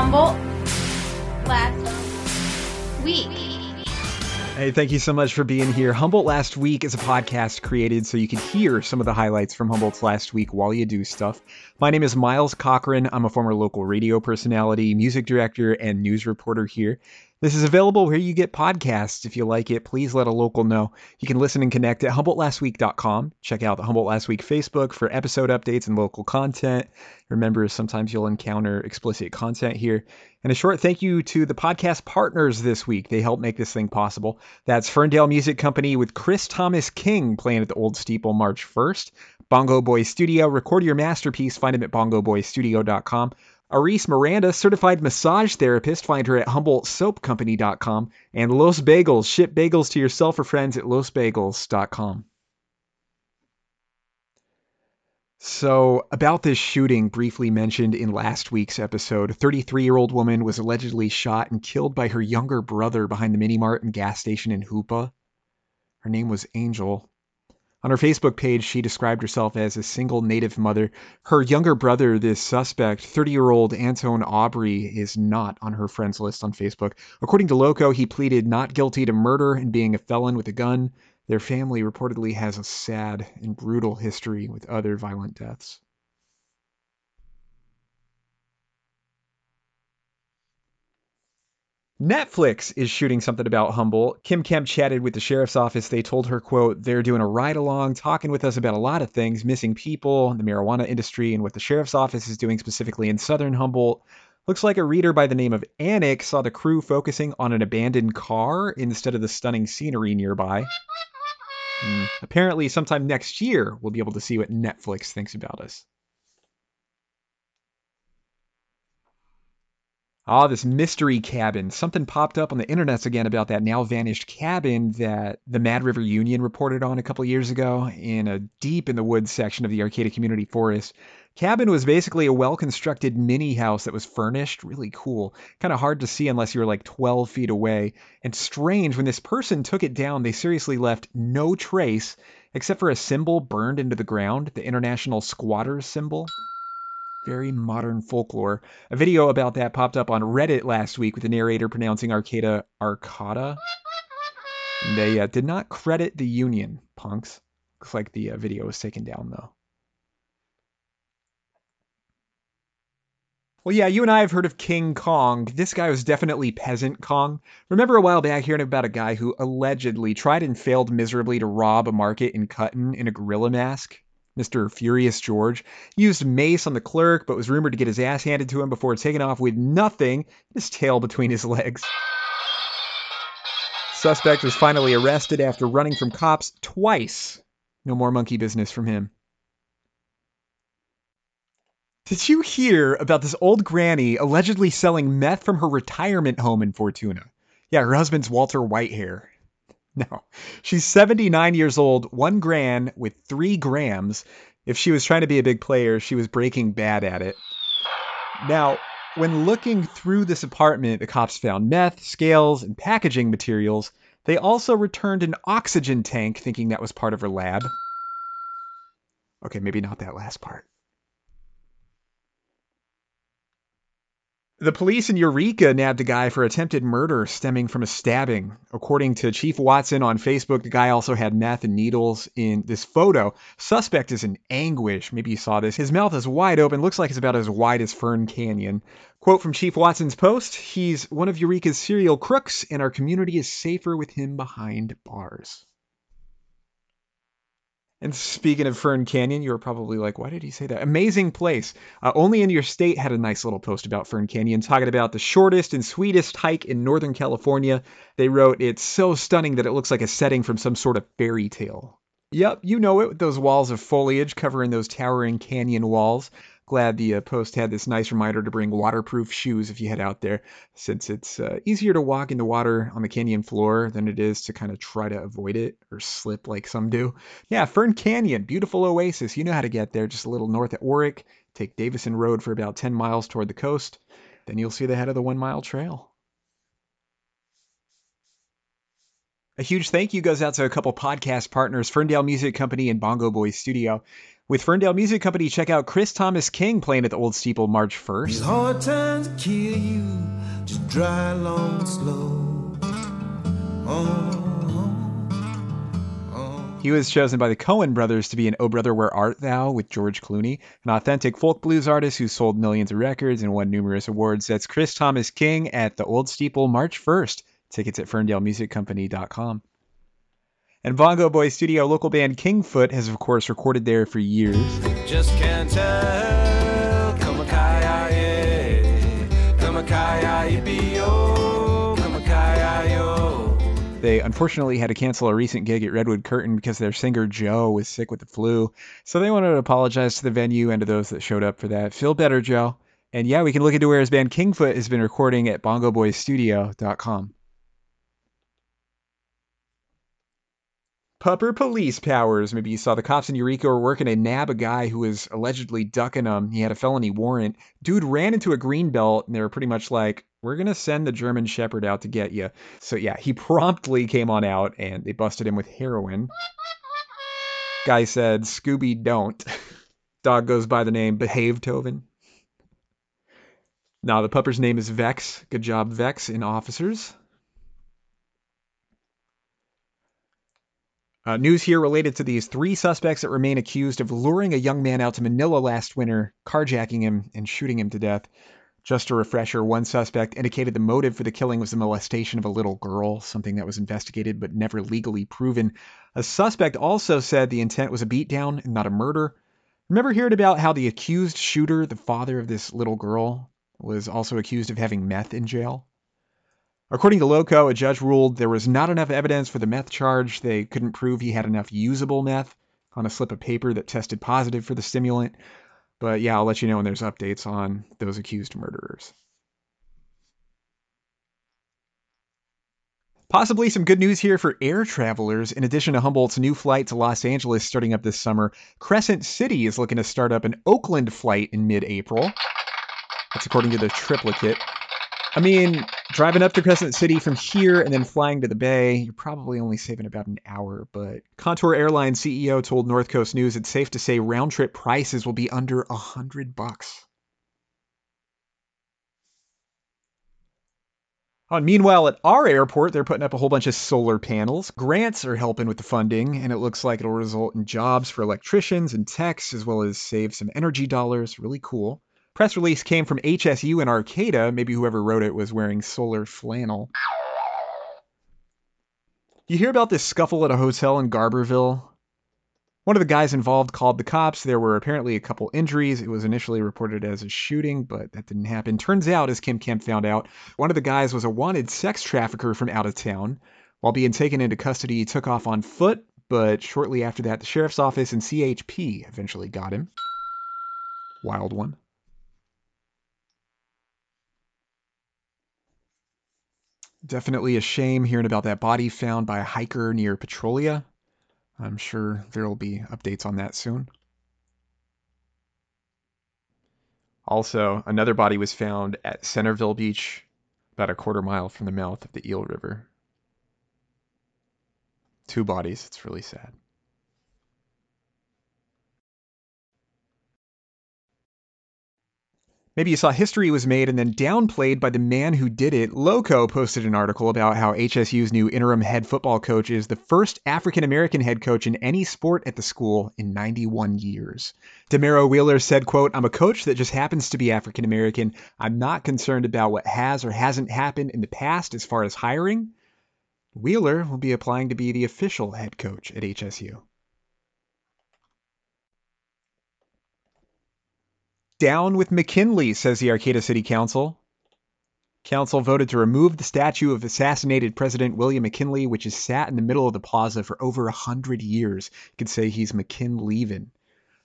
Humboldt last week. Hey, thank you so much for being here. Humboldt Last Week is a podcast created so you can hear some of the highlights from Humboldt's last week while you do stuff. My name is Miles Cochran. I'm a former local radio personality, music director, and news reporter here. This is available where you get podcasts. If you like it, please let a local know. You can listen and connect at HumboldtLastWeek.com. Check out the Humboldt Last Week Facebook for episode updates and local content. Remember, sometimes you'll encounter explicit content here. And a short thank you to the podcast partners this week. They help make this thing possible. That's Ferndale Music Company with Chris Thomas King playing at the Old Steeple March 1st. Bongo Boy Studio, record your masterpiece. Find him at bongoboystudio.com. Aris Miranda, certified massage therapist. Find her at HumboldtSoapCompany.com. And Los Bagels, ship bagels to yourself or friends at LosBagels.com. So, about this shooting briefly mentioned in last week's episode, a 33 year old woman was allegedly shot and killed by her younger brother behind the mini mart and gas station in Hoopa. Her name was Angel. On her Facebook page, she described herself as a single native mother. Her younger brother, this suspect, 30 year old Antone Aubrey, is not on her friends list on Facebook. According to Loco, he pleaded not guilty to murder and being a felon with a gun. Their family reportedly has a sad and brutal history with other violent deaths. Netflix is shooting something about Humboldt. Kim Kemp chatted with the sheriff's office. They told her, quote, they're doing a ride along, talking with us about a lot of things, missing people, the marijuana industry, and what the sheriff's office is doing specifically in southern Humboldt. Looks like a reader by the name of Anik saw the crew focusing on an abandoned car instead of the stunning scenery nearby. Mm, apparently, sometime next year, we'll be able to see what Netflix thinks about us. Ah, this mystery cabin. Something popped up on the internets again about that now vanished cabin that the Mad River Union reported on a couple years ago in a deep in the woods section of the Arcata Community Forest. Cabin was basically a well constructed mini house that was furnished, really cool. Kind of hard to see unless you were like 12 feet away. And strange, when this person took it down, they seriously left no trace except for a symbol burned into the ground, the International Squatters symbol very modern folklore. A video about that popped up on Reddit last week with the narrator pronouncing Arcata Arcata. And they uh, did not credit the union, punks. Looks like the uh, video was taken down though. Well, yeah, you and I have heard of King Kong. This guy was definitely Peasant Kong. Remember a while back hearing about a guy who allegedly tried and failed miserably to rob a market in Cutten in a gorilla mask? Mr. Furious George, used mace on the clerk, but was rumored to get his ass handed to him before taking off with nothing, his tail between his legs. Suspect was finally arrested after running from cops twice. No more monkey business from him. Did you hear about this old granny allegedly selling meth from her retirement home in Fortuna? Yeah, her husband's Walter Whitehair. No. She's 79 years old, one grand with three grams. If she was trying to be a big player, she was breaking bad at it. Now, when looking through this apartment, the cops found meth, scales, and packaging materials. They also returned an oxygen tank, thinking that was part of her lab. Okay, maybe not that last part. The police in Eureka nabbed a guy for attempted murder stemming from a stabbing. According to Chief Watson on Facebook, the guy also had meth and needles in this photo. Suspect is in anguish. Maybe you saw this. His mouth is wide open, looks like it's about as wide as Fern Canyon. Quote from Chief Watson's post He's one of Eureka's serial crooks, and our community is safer with him behind bars. And speaking of Fern Canyon, you were probably like, why did he say that? Amazing place. Uh, Only in Your State had a nice little post about Fern Canyon, talking about the shortest and sweetest hike in Northern California. They wrote, It's so stunning that it looks like a setting from some sort of fairy tale. Yep, you know it, with those walls of foliage covering those towering canyon walls glad the uh, post had this nice reminder to bring waterproof shoes if you head out there, since it's uh, easier to walk in the water on the canyon floor than it is to kind of try to avoid it or slip like some do. Yeah, Fern Canyon, beautiful oasis. You know how to get there, just a little north of Orick. Take Davison Road for about 10 miles toward the coast. Then you'll see the head of the one mile trail. A huge thank you goes out to a couple podcast partners, Ferndale Music Company and Bongo Boys Studio. With Ferndale Music Company, check out Chris Thomas King playing at the Old Steeple March 1st. These hard times kill you, just dry long slow. Oh, oh. He was chosen by the Coen brothers to be an Oh Brother Where Art Thou with George Clooney, an authentic folk blues artist who sold millions of records and won numerous awards. That's Chris Thomas King at the Old Steeple March 1st. Tickets at ferndalemusiccompany.com. And Bongo Boy Studio local band Kingfoot has, of course, recorded there for years. Just can't tell. Kamakaya, Kamakaya, Ibio, Kamakaya, They unfortunately had to cancel a recent gig at Redwood Curtain because their singer Joe was sick with the flu. So they wanted to apologize to the venue and to those that showed up for that. Feel better, Joe. And yeah, we can look into where his band Kingfoot has been recording at bongoboystudio.com. Pupper police powers. Maybe you saw the cops in Eureka were working to nab a guy who was allegedly ducking them. He had a felony warrant. Dude ran into a green belt, and they were pretty much like, "We're gonna send the German Shepherd out to get you." So yeah, he promptly came on out, and they busted him with heroin. Guy said, "Scooby, don't." Dog goes by the name Behave Toven. Now the pupper's name is Vex. Good job, Vex, in officers. Uh, news here related to these three suspects that remain accused of luring a young man out to Manila last winter, carjacking him, and shooting him to death. Just a refresher one suspect indicated the motive for the killing was the molestation of a little girl, something that was investigated but never legally proven. A suspect also said the intent was a beatdown and not a murder. Remember hearing about how the accused shooter, the father of this little girl, was also accused of having meth in jail? According to Loco, a judge ruled there was not enough evidence for the meth charge. They couldn't prove he had enough usable meth on a slip of paper that tested positive for the stimulant. But yeah, I'll let you know when there's updates on those accused murderers. Possibly some good news here for air travelers. In addition to Humboldt's new flight to Los Angeles starting up this summer, Crescent City is looking to start up an Oakland flight in mid April. That's according to the triplicate. I mean, driving up to Crescent City from here and then flying to the Bay, you're probably only saving about an hour. But Contour Airlines CEO told North Coast News it's safe to say round trip prices will be under a hundred bucks. Meanwhile, at our airport, they're putting up a whole bunch of solar panels. Grants are helping with the funding, and it looks like it'll result in jobs for electricians and techs, as well as save some energy dollars. Really cool. Press release came from HSU and Arcata. Maybe whoever wrote it was wearing solar flannel. You hear about this scuffle at a hotel in Garberville? One of the guys involved called the cops. There were apparently a couple injuries. It was initially reported as a shooting, but that didn't happen. Turns out, as Kim Kemp found out, one of the guys was a wanted sex trafficker from out of town. While being taken into custody, he took off on foot, but shortly after that, the sheriff's office and CHP eventually got him. Wild one. Definitely a shame hearing about that body found by a hiker near Petrolia. I'm sure there will be updates on that soon. Also, another body was found at Centerville Beach, about a quarter mile from the mouth of the Eel River. Two bodies. It's really sad. Maybe you saw history was made and then downplayed by the man who did it. Loco posted an article about how HSU's new interim head football coach is the first African American head coach in any sport at the school in 91 years. Demero Wheeler said, quote, I'm a coach that just happens to be African American. I'm not concerned about what has or hasn't happened in the past as far as hiring. Wheeler will be applying to be the official head coach at HSU. Down with McKinley, says the Arcata City Council. Council voted to remove the statue of assassinated President William McKinley, which has sat in the middle of the plaza for over a hundred years. You could say he's McKinleven.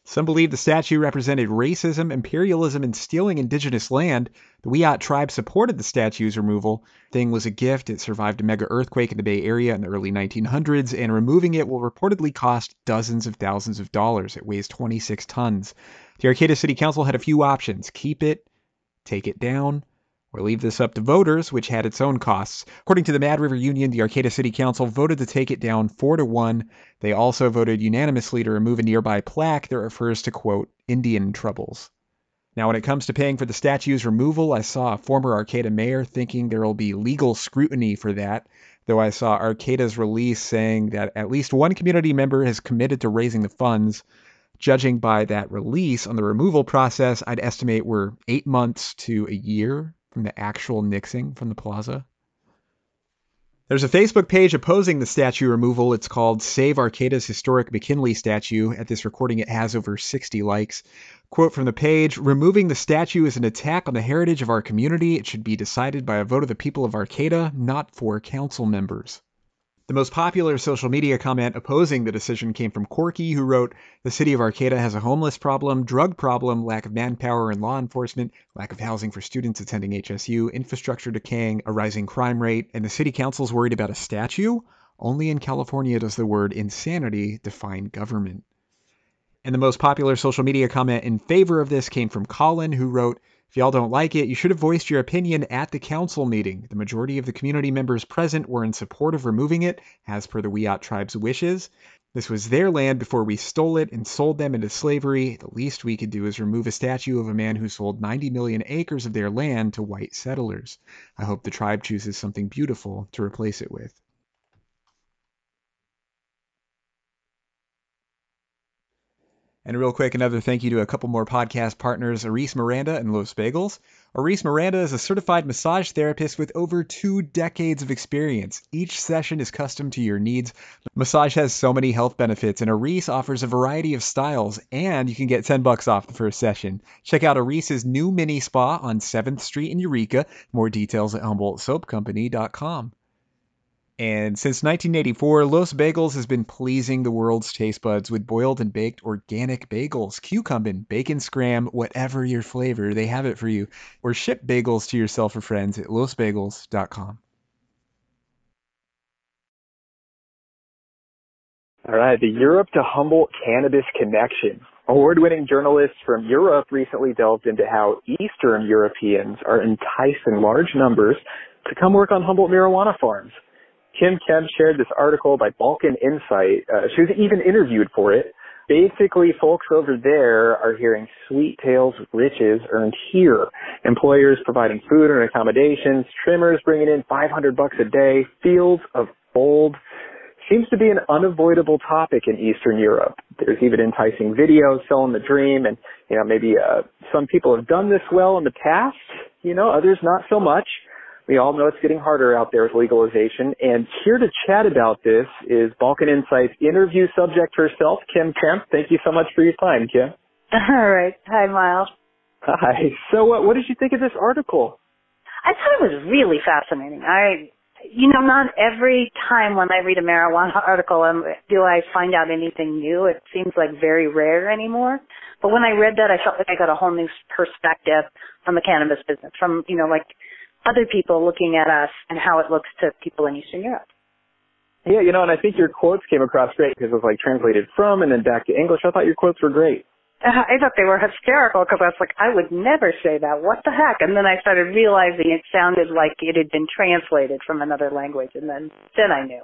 Some believe the statue represented racism, imperialism, and stealing indigenous land. The Wiyot tribe supported the statue's removal. Thing was a gift. It survived a mega earthquake in the Bay Area in the early 1900s, and removing it will reportedly cost dozens of thousands of dollars. It weighs 26 tons. The Arcata City Council had a few options keep it, take it down, or leave this up to voters, which had its own costs. According to the Mad River Union, the Arcata City Council voted to take it down 4 to 1. They also voted unanimously to remove a nearby plaque that refers to, quote, Indian troubles. Now, when it comes to paying for the statue's removal, I saw a former Arcata mayor thinking there will be legal scrutiny for that, though I saw Arcata's release saying that at least one community member has committed to raising the funds. Judging by that release on the removal process, I'd estimate we're eight months to a year from the actual nixing from the plaza. There's a Facebook page opposing the statue removal. It's called Save Arcata's Historic McKinley Statue. At this recording, it has over 60 likes. Quote from the page Removing the statue is an attack on the heritage of our community. It should be decided by a vote of the people of Arcata, not four council members. The most popular social media comment opposing the decision came from Corky, who wrote The city of Arcata has a homeless problem, drug problem, lack of manpower and law enforcement, lack of housing for students attending HSU, infrastructure decaying, a rising crime rate, and the city council's worried about a statue? Only in California does the word insanity define government. And the most popular social media comment in favor of this came from Colin, who wrote, if y'all don't like it, you should have voiced your opinion at the council meeting. The majority of the community members present were in support of removing it, as per the Wiyot tribe's wishes. This was their land before we stole it and sold them into slavery. The least we could do is remove a statue of a man who sold 90 million acres of their land to white settlers. I hope the tribe chooses something beautiful to replace it with. And real quick, another thank you to a couple more podcast partners, Aris Miranda and Los Bagels. Aris Miranda is a certified massage therapist with over two decades of experience. Each session is custom to your needs. Massage has so many health benefits, and Aris offers a variety of styles, and you can get 10 bucks off the first session. Check out Aris's new mini spa on 7th Street in Eureka. More details at HumboldtSoapCompany.com. And since 1984, Los Bagels has been pleasing the world's taste buds with boiled and baked organic bagels, cucumber, bacon scram, whatever your flavor, they have it for you. Or ship bagels to yourself or friends at losbagels.com. All right, the Europe to Humboldt Cannabis Connection. Award-winning journalists from Europe recently delved into how Eastern Europeans are enticed in large numbers to come work on Humboldt marijuana farms. Kim Kemp shared this article by Balkan Insight. Uh, she was even interviewed for it. Basically, folks over there are hearing sweet tales of riches earned here. Employers providing food and accommodations, trimmers bringing in 500 bucks a day, fields of gold. Seems to be an unavoidable topic in Eastern Europe. There's even enticing videos selling the dream, and you know maybe uh, some people have done this well in the past. You know, others not so much. We all know it's getting harder out there with legalization. And here to chat about this is Balkan Insight's interview subject herself, Kim Kemp. Thank you so much for your time, Kim. All right. Hi, Miles. Hi. So, uh, what did you think of this article? I thought it was really fascinating. I, you know, not every time when I read a marijuana article um, do I find out anything new. It seems like very rare anymore. But when I read that, I felt like I got a whole new perspective on the cannabis business from, you know, like other people looking at us and how it looks to people in Eastern Europe. Yeah, you know, and I think your quotes came across great because it was like translated from and then back to English. I thought your quotes were great. Uh, I thought they were hysterical because I was like, I would never say that. What the heck? And then I started realizing it sounded like it had been translated from another language, and then then I knew.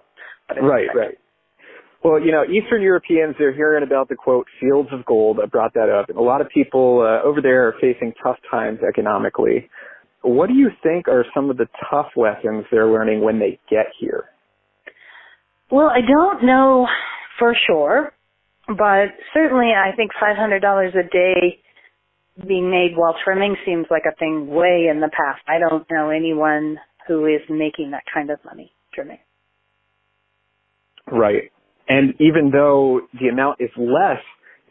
Right, right. Well, you know, Eastern Europeans, they're hearing about the quote, fields of gold. I brought that up. And a lot of people uh, over there are facing tough times economically. What do you think are some of the tough lessons they're learning when they get here? Well, I don't know for sure, but certainly I think $500 a day being made while trimming seems like a thing way in the past. I don't know anyone who is making that kind of money trimming. Right. And even though the amount is less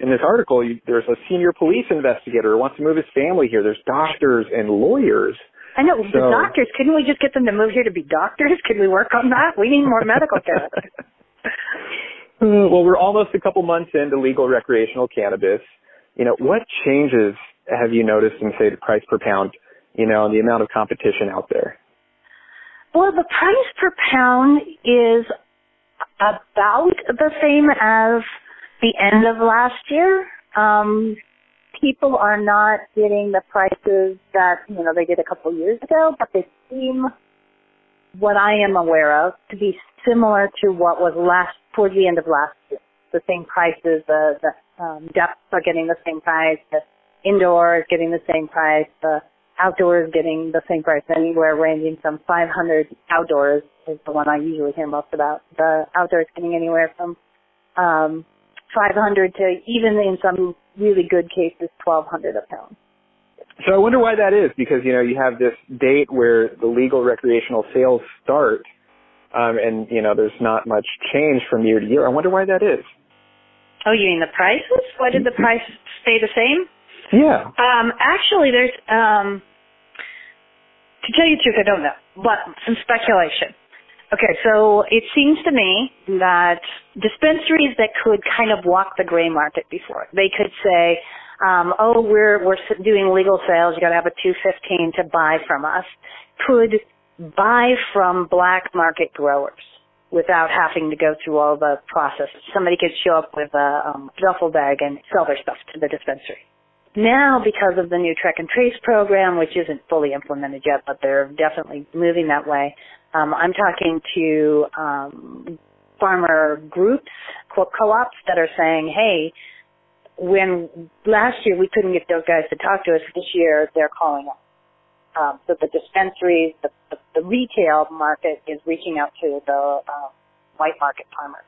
in this article, you, there's a senior police investigator who wants to move his family here. There's doctors and lawyers. I know so, the doctors. Couldn't we just get them to move here to be doctors? Could we work on that? We need more medical care. Hmm, well, we're almost a couple months into legal recreational cannabis. You know, what changes have you noticed in, say, the price per pound? You know, and the amount of competition out there. Well, the price per pound is about the same as the end of last year. Um, people are not getting the prices that, you know, they did a couple years ago, but they seem, what I am aware of, to be similar to what was last, towards the end of last year. The same prices, the, the um, deps are getting the same price, the indoor is getting the same price, the outdoor is getting the same price, anywhere ranging from 500 outdoors is the one I usually hear most about. The outdoor is getting anywhere from um, 500 to even in some really good cases 1200 a pound. So I wonder why that is because you know you have this date where the legal recreational sales start, um, and you know there's not much change from year to year. I wonder why that is. Oh, you mean the prices? Why did the price stay the same? Yeah. Um, actually, there's um, to tell you the truth, I don't know, but some speculation. Okay, so it seems to me that dispensaries that could kind of walk the gray market before, they could say, um, oh, we're, we're doing legal sales, you gotta have a 215 to buy from us, could buy from black market growers without having to go through all the process. Somebody could show up with a um, duffel bag and sell their stuff to the dispensary. Now, because of the new track and trace program, which isn't fully implemented yet, but they're definitely moving that way, um, I'm talking to um, farmer groups, co-ops that are saying, hey, when last year we couldn't get those guys to talk to us, this year they're calling us. Um, so the dispensaries, the, the, the, retail market is reaching out to the uh, white market farmers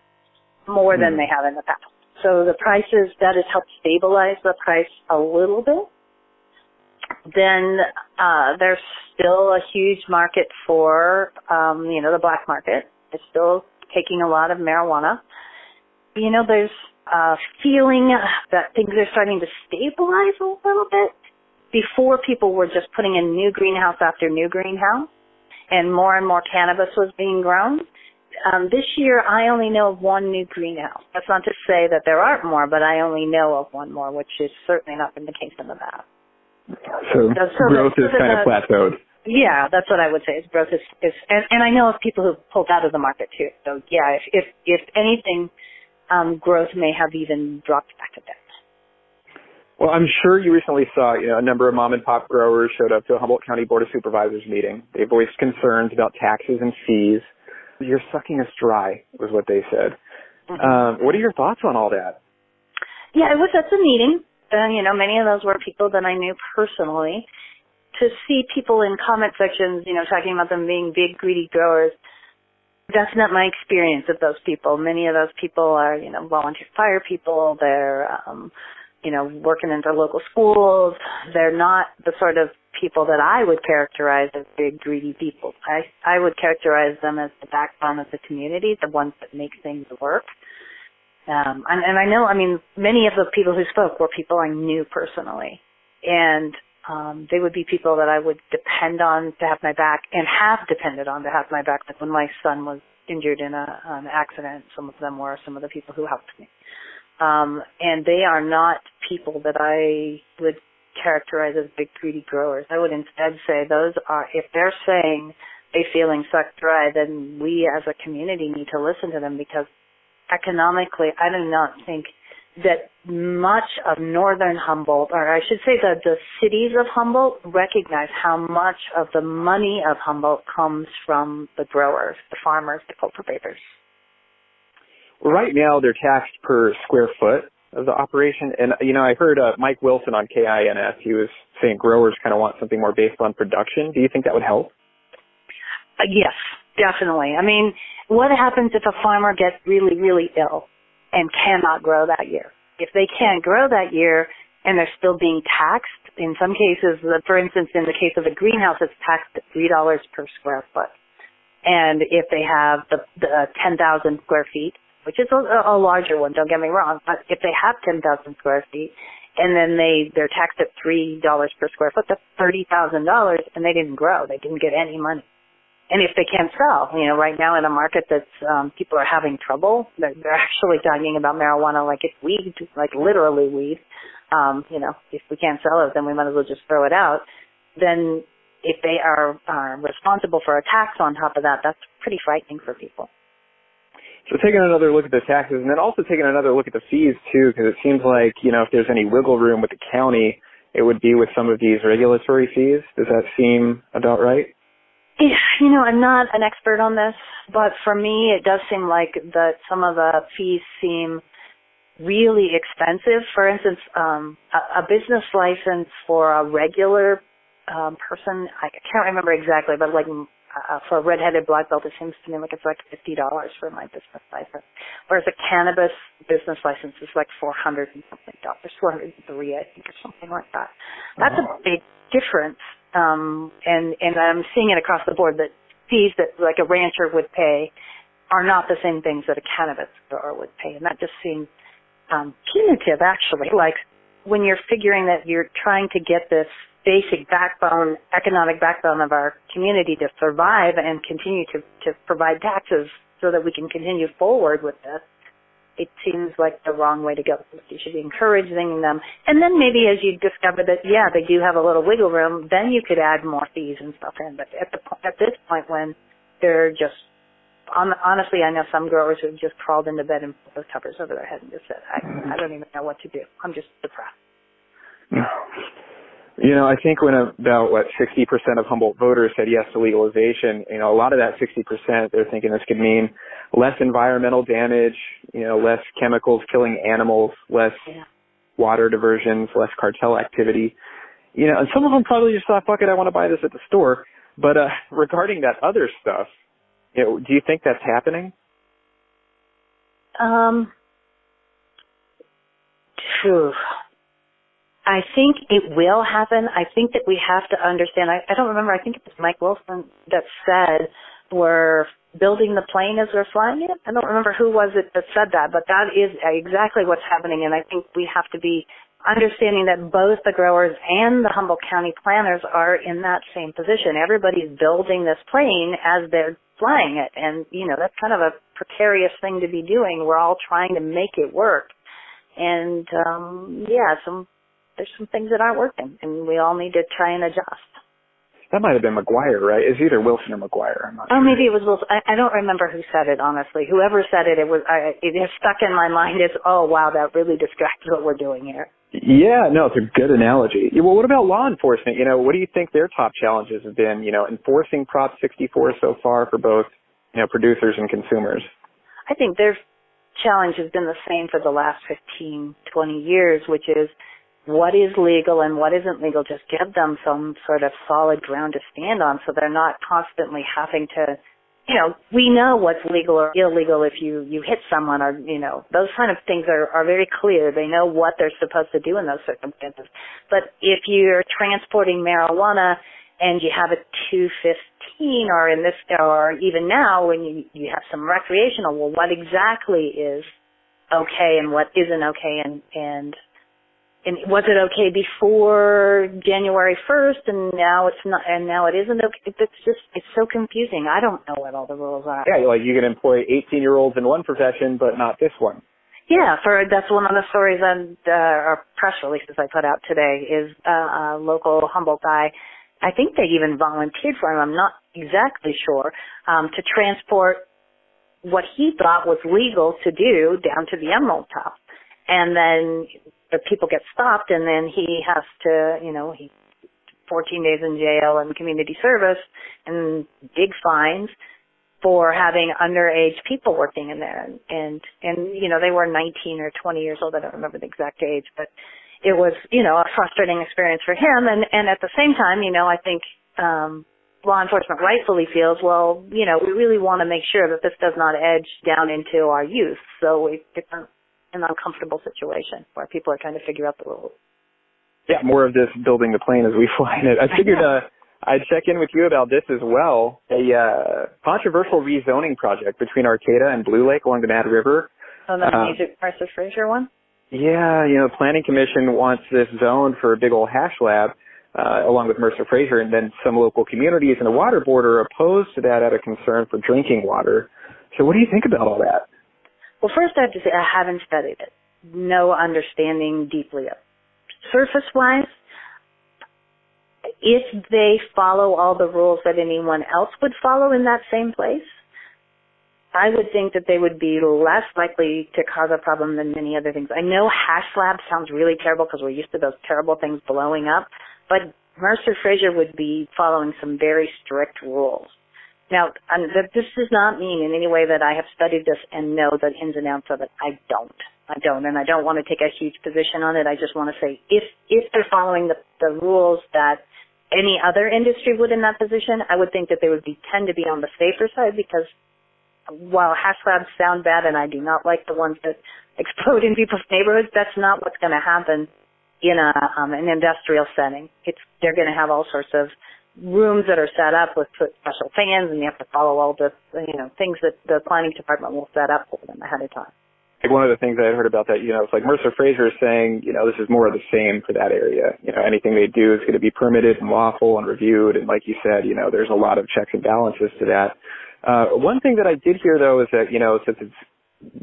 more mm. than hmm. they have in the past. So the prices, that has helped stabilize the price a little bit. Then uh, there's still a huge market for, um, you know, the black market. It's still taking a lot of marijuana. You know, there's a feeling that things are starting to stabilize a little bit. Before people were just putting in new greenhouse after new greenhouse and more and more cannabis was being grown um, this year I only know of one new greenhouse. That's not to say that there aren't more, but I only know of one more, which is certainly not been the case in the past. So, so, so growth the, so is kind of plateaued. Yeah, that's what I would say. Is growth is, is and, and I know of people who've pulled out of the market too. So yeah, if if, if anything, um, growth may have even dropped back a bit. Well, I'm sure you recently saw you know, a number of mom and pop growers showed up to a Humboldt County Board of Supervisors meeting. They voiced concerns about taxes and fees you're sucking us dry, was what they said. Mm-hmm. Um, what are your thoughts on all that? Yeah, I was at the meeting, and you know, many of those were people that I knew personally. To see people in comment sections, you know, talking about them being big greedy growers, that's not my experience of those people. Many of those people are, you know, volunteer fire people. They're, um, you know, working in their local schools. They're not the sort of people that I would characterize as big greedy people. I I would characterize them as the backbone of the community, the ones that make things work. Um, and, and I know, I mean, many of the people who spoke were people I knew personally, and um, they would be people that I would depend on to have my back, and have depended on to have my back. Like when my son was injured in a, an accident, some of them were some of the people who helped me. Um, and they are not people that I would characterize as big greedy growers. I would instead say those are, if they're saying they're feeling sucked dry, then we as a community need to listen to them because economically, I do not think that much of northern Humboldt, or I should say that the cities of Humboldt recognize how much of the money of Humboldt comes from the growers, the farmers, the cultivators. Right now, they're taxed per square foot of the operation. And you know, I heard uh, Mike Wilson on KINS. He was saying growers kind of want something more based on production. Do you think that would help? Uh, yes, definitely. I mean, what happens if a farmer gets really, really ill and cannot grow that year? If they can't grow that year and they're still being taxed, in some cases, for instance, in the case of a greenhouse, it's taxed at three dollars per square foot. And if they have the, the uh, 10,000 square feet, which is a, a larger one, don't get me wrong, but if they have 10,000 square feet and then they, they're taxed at $3 per square foot, that's $30,000 and they didn't grow. They didn't get any money. And if they can't sell, you know, right now in a market that's, um, people are having trouble, they're, they're actually talking about marijuana like it's weed, like literally weed. Um, you know, if we can't sell it, then we might as well just throw it out. Then if they are, are responsible for a tax on top of that, that's pretty frightening for people. So taking another look at the taxes and then also taking another look at the fees too, because it seems like, you know, if there's any wiggle room with the county, it would be with some of these regulatory fees. Does that seem about right? You know, I'm not an expert on this, but for me, it does seem like that some of the fees seem really expensive. For instance, um, a, a business license for a regular um, person, I can't remember exactly, but like uh, for a redheaded black belt, it seems to me like it's like fifty dollars for my business license. Whereas a cannabis business license is like four hundred and something dollars, four hundred and three, I think, or something like that. That's a big difference. Um, and and I'm seeing it across the board that fees that like a rancher would pay are not the same things that a cannabis grower would pay, and that just seems um, punitive, actually. Like when you're figuring that you're trying to get this basic backbone, economic backbone of our community to survive and continue to, to provide taxes so that we can continue forward with this, it seems like the wrong way to go. You should be encouraging them. And then maybe as you discover that, yeah, they do have a little wiggle room, then you could add more fees and stuff in. But at the at this point when they're just, honestly, I know some growers who have just crawled into bed and put those covers over their head and just said, I, I don't even know what to do. I'm just depressed. You know, I think when about what 60% of Humboldt voters said yes to legalization, you know, a lot of that 60% they're thinking this could mean less environmental damage, you know, less chemicals killing animals, less water diversions, less cartel activity. You know, and some of them probably just thought, "Fuck it, I want to buy this at the store." But uh regarding that other stuff, you know, do you think that's happening? Um. Phew. I think it will happen. I think that we have to understand. I, I don't remember. I think it was Mike Wilson that said we're building the plane as we're flying it. I don't remember who was it that said that, but that is exactly what's happening. And I think we have to be understanding that both the growers and the Humboldt County planners are in that same position. Everybody's building this plane as they're flying it. And, you know, that's kind of a precarious thing to be doing. We're all trying to make it work. And, um, yeah, some there's some things that aren't working, and we all need to try and adjust. That might have been McGuire, right? It's either Wilson or McGuire. I'm not oh, sure. maybe it was Wilson. I, I don't remember who said it, honestly. Whoever said it, it was. I, it has stuck in my mind as, oh wow, that really describes what we're doing here. Yeah, no, it's a good analogy. Well, what about law enforcement? You know, what do you think their top challenges have been? You know, enforcing Prop 64 so far for both, you know, producers and consumers. I think their challenge has been the same for the last 15, 20 years, which is what is legal and what isn't legal, just give them some sort of solid ground to stand on so they're not constantly having to, you know, we know what's legal or illegal if you, you hit someone or, you know, those kind of things are, are very clear. They know what they're supposed to do in those circumstances. But if you're transporting marijuana and you have a 215 or in this, or even now when you, you have some recreational, well, what exactly is okay and what isn't okay and, and and was it okay before January 1st and now it's not and now it isn't okay? It's just it's so confusing. I don't know what all the rules are. Yeah like you can employ 18 year olds in one profession but not this one. Yeah for that's one of the stories on uh, our press releases I put out today is uh, a local Humboldt guy. I think they even volunteered for him. I'm not exactly sure um to transport what he thought was legal to do down to the Emerald Cup. And then the people get stopped and then he has to, you know, he 14 days in jail and community service and big fines for having underage people working in there. And and, and you know they were 19 or 20 years old. I don't remember the exact age but it was you know a frustrating experience for him. And and at the same time you know I think um law enforcement rightfully feels well you know we really want to make sure that this does not edge down into our youth. So we it's an uncomfortable situation where people are trying to figure out the rules. Yeah, more of this building the plane as we fly in it. I figured uh, I'd check in with you about this as well. A uh, controversial rezoning project between Arcata and Blue Lake along the Mad River. Oh, the uh, Music Mercer Fraser one? Yeah, you know, the Planning Commission wants this zone for a big old hash lab. Uh, along with Mercer Fraser, and then some local communities and the water board are opposed to that out of concern for drinking water. So, what do you think about all that? Well, first I have to say I haven't studied it. No understanding deeply of Surface wise, if they follow all the rules that anyone else would follow in that same place, I would think that they would be less likely to cause a problem than many other things. I know hash slab sounds really terrible because we're used to those terrible things blowing up, but Mercer Fraser would be following some very strict rules. Now, this does not mean in any way that I have studied this and know the ins and outs of it. I don't. I don't, and I don't want to take a huge position on it. I just want to say if if they're following the the rules that any other industry would in that position, I would think that they would be tend to be on the safer side because while hash labs sound bad and I do not like the ones that explode in people's neighborhoods, that's not what's going to happen in a um, an industrial setting. It's they're going to have all sorts of rooms that are set up with special fans, and you have to follow all the you know things that the planning department will set up for them ahead of time. One of the things I had heard about that, you know, it's like Mercer Fraser is saying, you know, this is more of the same for that area. You know, anything they do is going to be permitted and lawful and reviewed. And like you said, you know, there's a lot of checks and balances to that. Uh, one thing that I did hear though is that, you know, since it's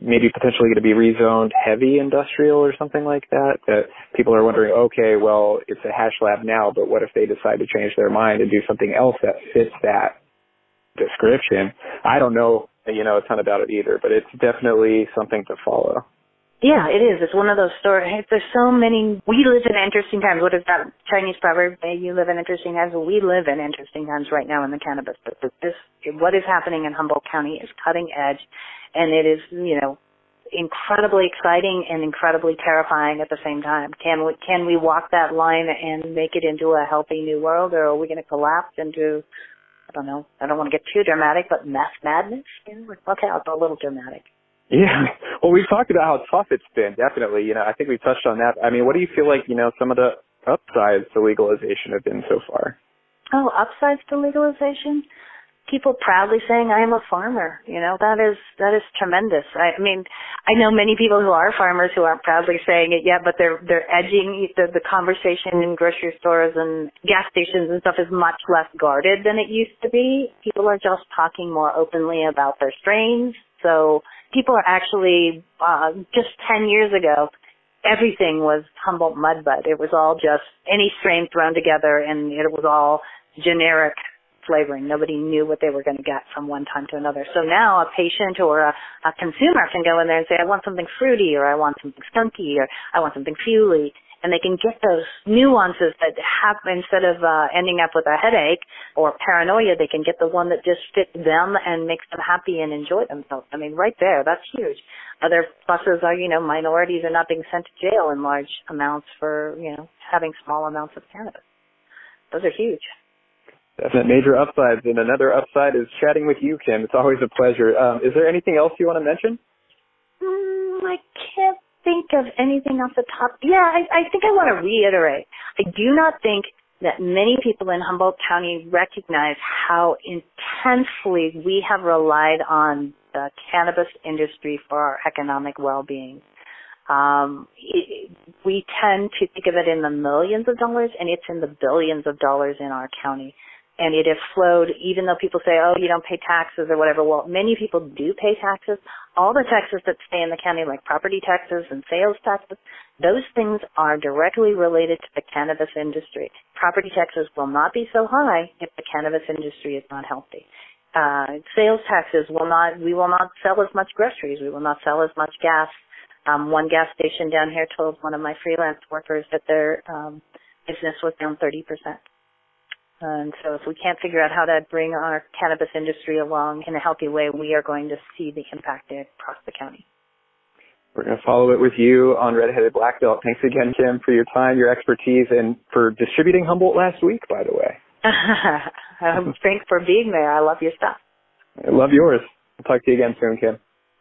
maybe potentially going to be rezoned heavy industrial or something like that, that people are wondering, okay, well, it's a hash lab now, but what if they decide to change their mind and do something else that fits that description? I don't know, you know, a ton about it either, but it's definitely something to follow. Yeah, it is. It's one of those stories. There's so many. We live in interesting times. What is that Chinese proverb? You live in interesting times. We live in interesting times right now in the cannabis. But this, what is happening in Humboldt County is cutting edge, and it is, you know, incredibly exciting and incredibly terrifying at the same time. Can we can we walk that line and make it into a healthy new world, or are we going to collapse into I don't know. I don't want to get too dramatic, but meth madness. Okay, I'll go a little dramatic. Yeah. Well, we've talked about how tough it's been. Definitely. You know, I think we've touched on that. I mean, what do you feel like, you know, some of the upsides to legalization have been so far? Oh, upsides to legalization? People proudly saying, I am a farmer. You know, that is, that is tremendous. I, I mean, I know many people who are farmers who aren't proudly saying it yet, but they're, they're edging the, the conversation in grocery stores and gas stations and stuff is much less guarded than it used to be. People are just talking more openly about their strains. So, people are actually uh, just 10 years ago everything was Humboldt Mudbud. It was all just any strain thrown together and it was all generic flavoring. Nobody knew what they were going to get from one time to another. So now a patient or a, a consumer can go in there and say, I want something fruity or I want something skunky or I want something fuely and they can get those nuances that happen instead of uh, ending up with a headache or paranoia. They can get the one that just fits them and makes them happy and enjoy themselves. I mean, right there, that's huge. Other pluses are, you know, minorities are not being sent to jail in large amounts for, you know, having small amounts of cannabis. Those are huge. Definite major upsides. And another upside is chatting with you, Kim. It's always a pleasure. Um, is there anything else you want to mention? Mm, I can't think of anything off the top. Yeah, I, I think I want to reiterate. I do not think that many people in Humboldt County recognize how intensely we have relied on the cannabis industry for our economic well-being. Um, it, we tend to think of it in the millions of dollars, and it's in the billions of dollars in our county and it has flowed even though people say, oh, you don't pay taxes or whatever. Well, many people do pay taxes. All the taxes that stay in the county, like property taxes and sales taxes, those things are directly related to the cannabis industry. Property taxes will not be so high if the cannabis industry is not healthy. Uh, sales taxes will not, we will not sell as much groceries. We will not sell as much gas. Um, one gas station down here told one of my freelance workers that their um, business was down 30 percent. And so if we can't figure out how to bring our cannabis industry along in a healthy way, we are going to see the impact across the county. We're going to follow it with you on Redheaded Black Belt. Thanks again, Kim, for your time, your expertise, and for distributing Humboldt last week, by the way. Thanks for being there. I love your stuff. I love yours. I'll talk to you again soon, Kim.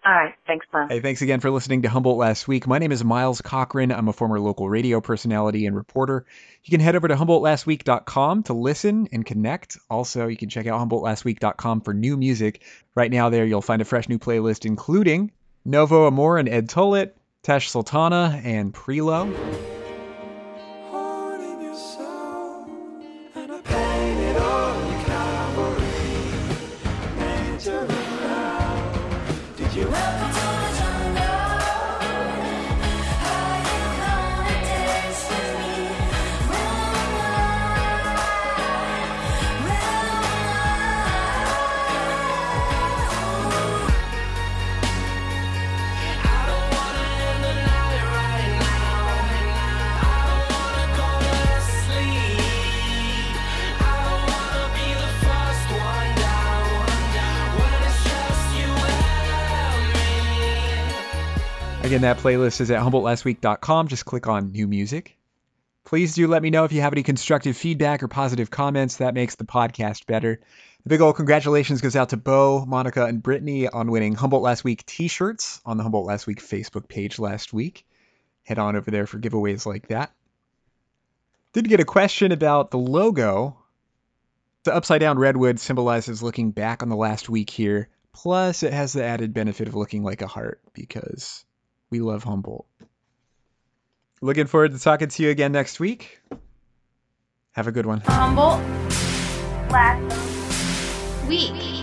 All right. Thanks, Miles. Hey, thanks again for listening to Humboldt Last Week. My name is Miles Cochran. I'm a former local radio personality and reporter. You can head over to HumboldtLastWeek.com to listen and connect. Also, you can check out HumboldtLastWeek.com for new music. Right now, there you'll find a fresh new playlist, including Novo Amor and Ed Tullett, Tash Sultana, and Prelo. Again, that playlist is at HumboldtLastWeek.com. Just click on New Music. Please do let me know if you have any constructive feedback or positive comments. That makes the podcast better. The big old congratulations goes out to Bo, Monica, and Brittany on winning Humboldt Last Week t shirts on the Humboldt Last Week Facebook page last week. Head on over there for giveaways like that. Did get a question about the logo. The upside down redwood symbolizes looking back on the last week here. Plus, it has the added benefit of looking like a heart because we love Humboldt. Looking forward to talking to you again next week. Have a good one. Humboldt last week.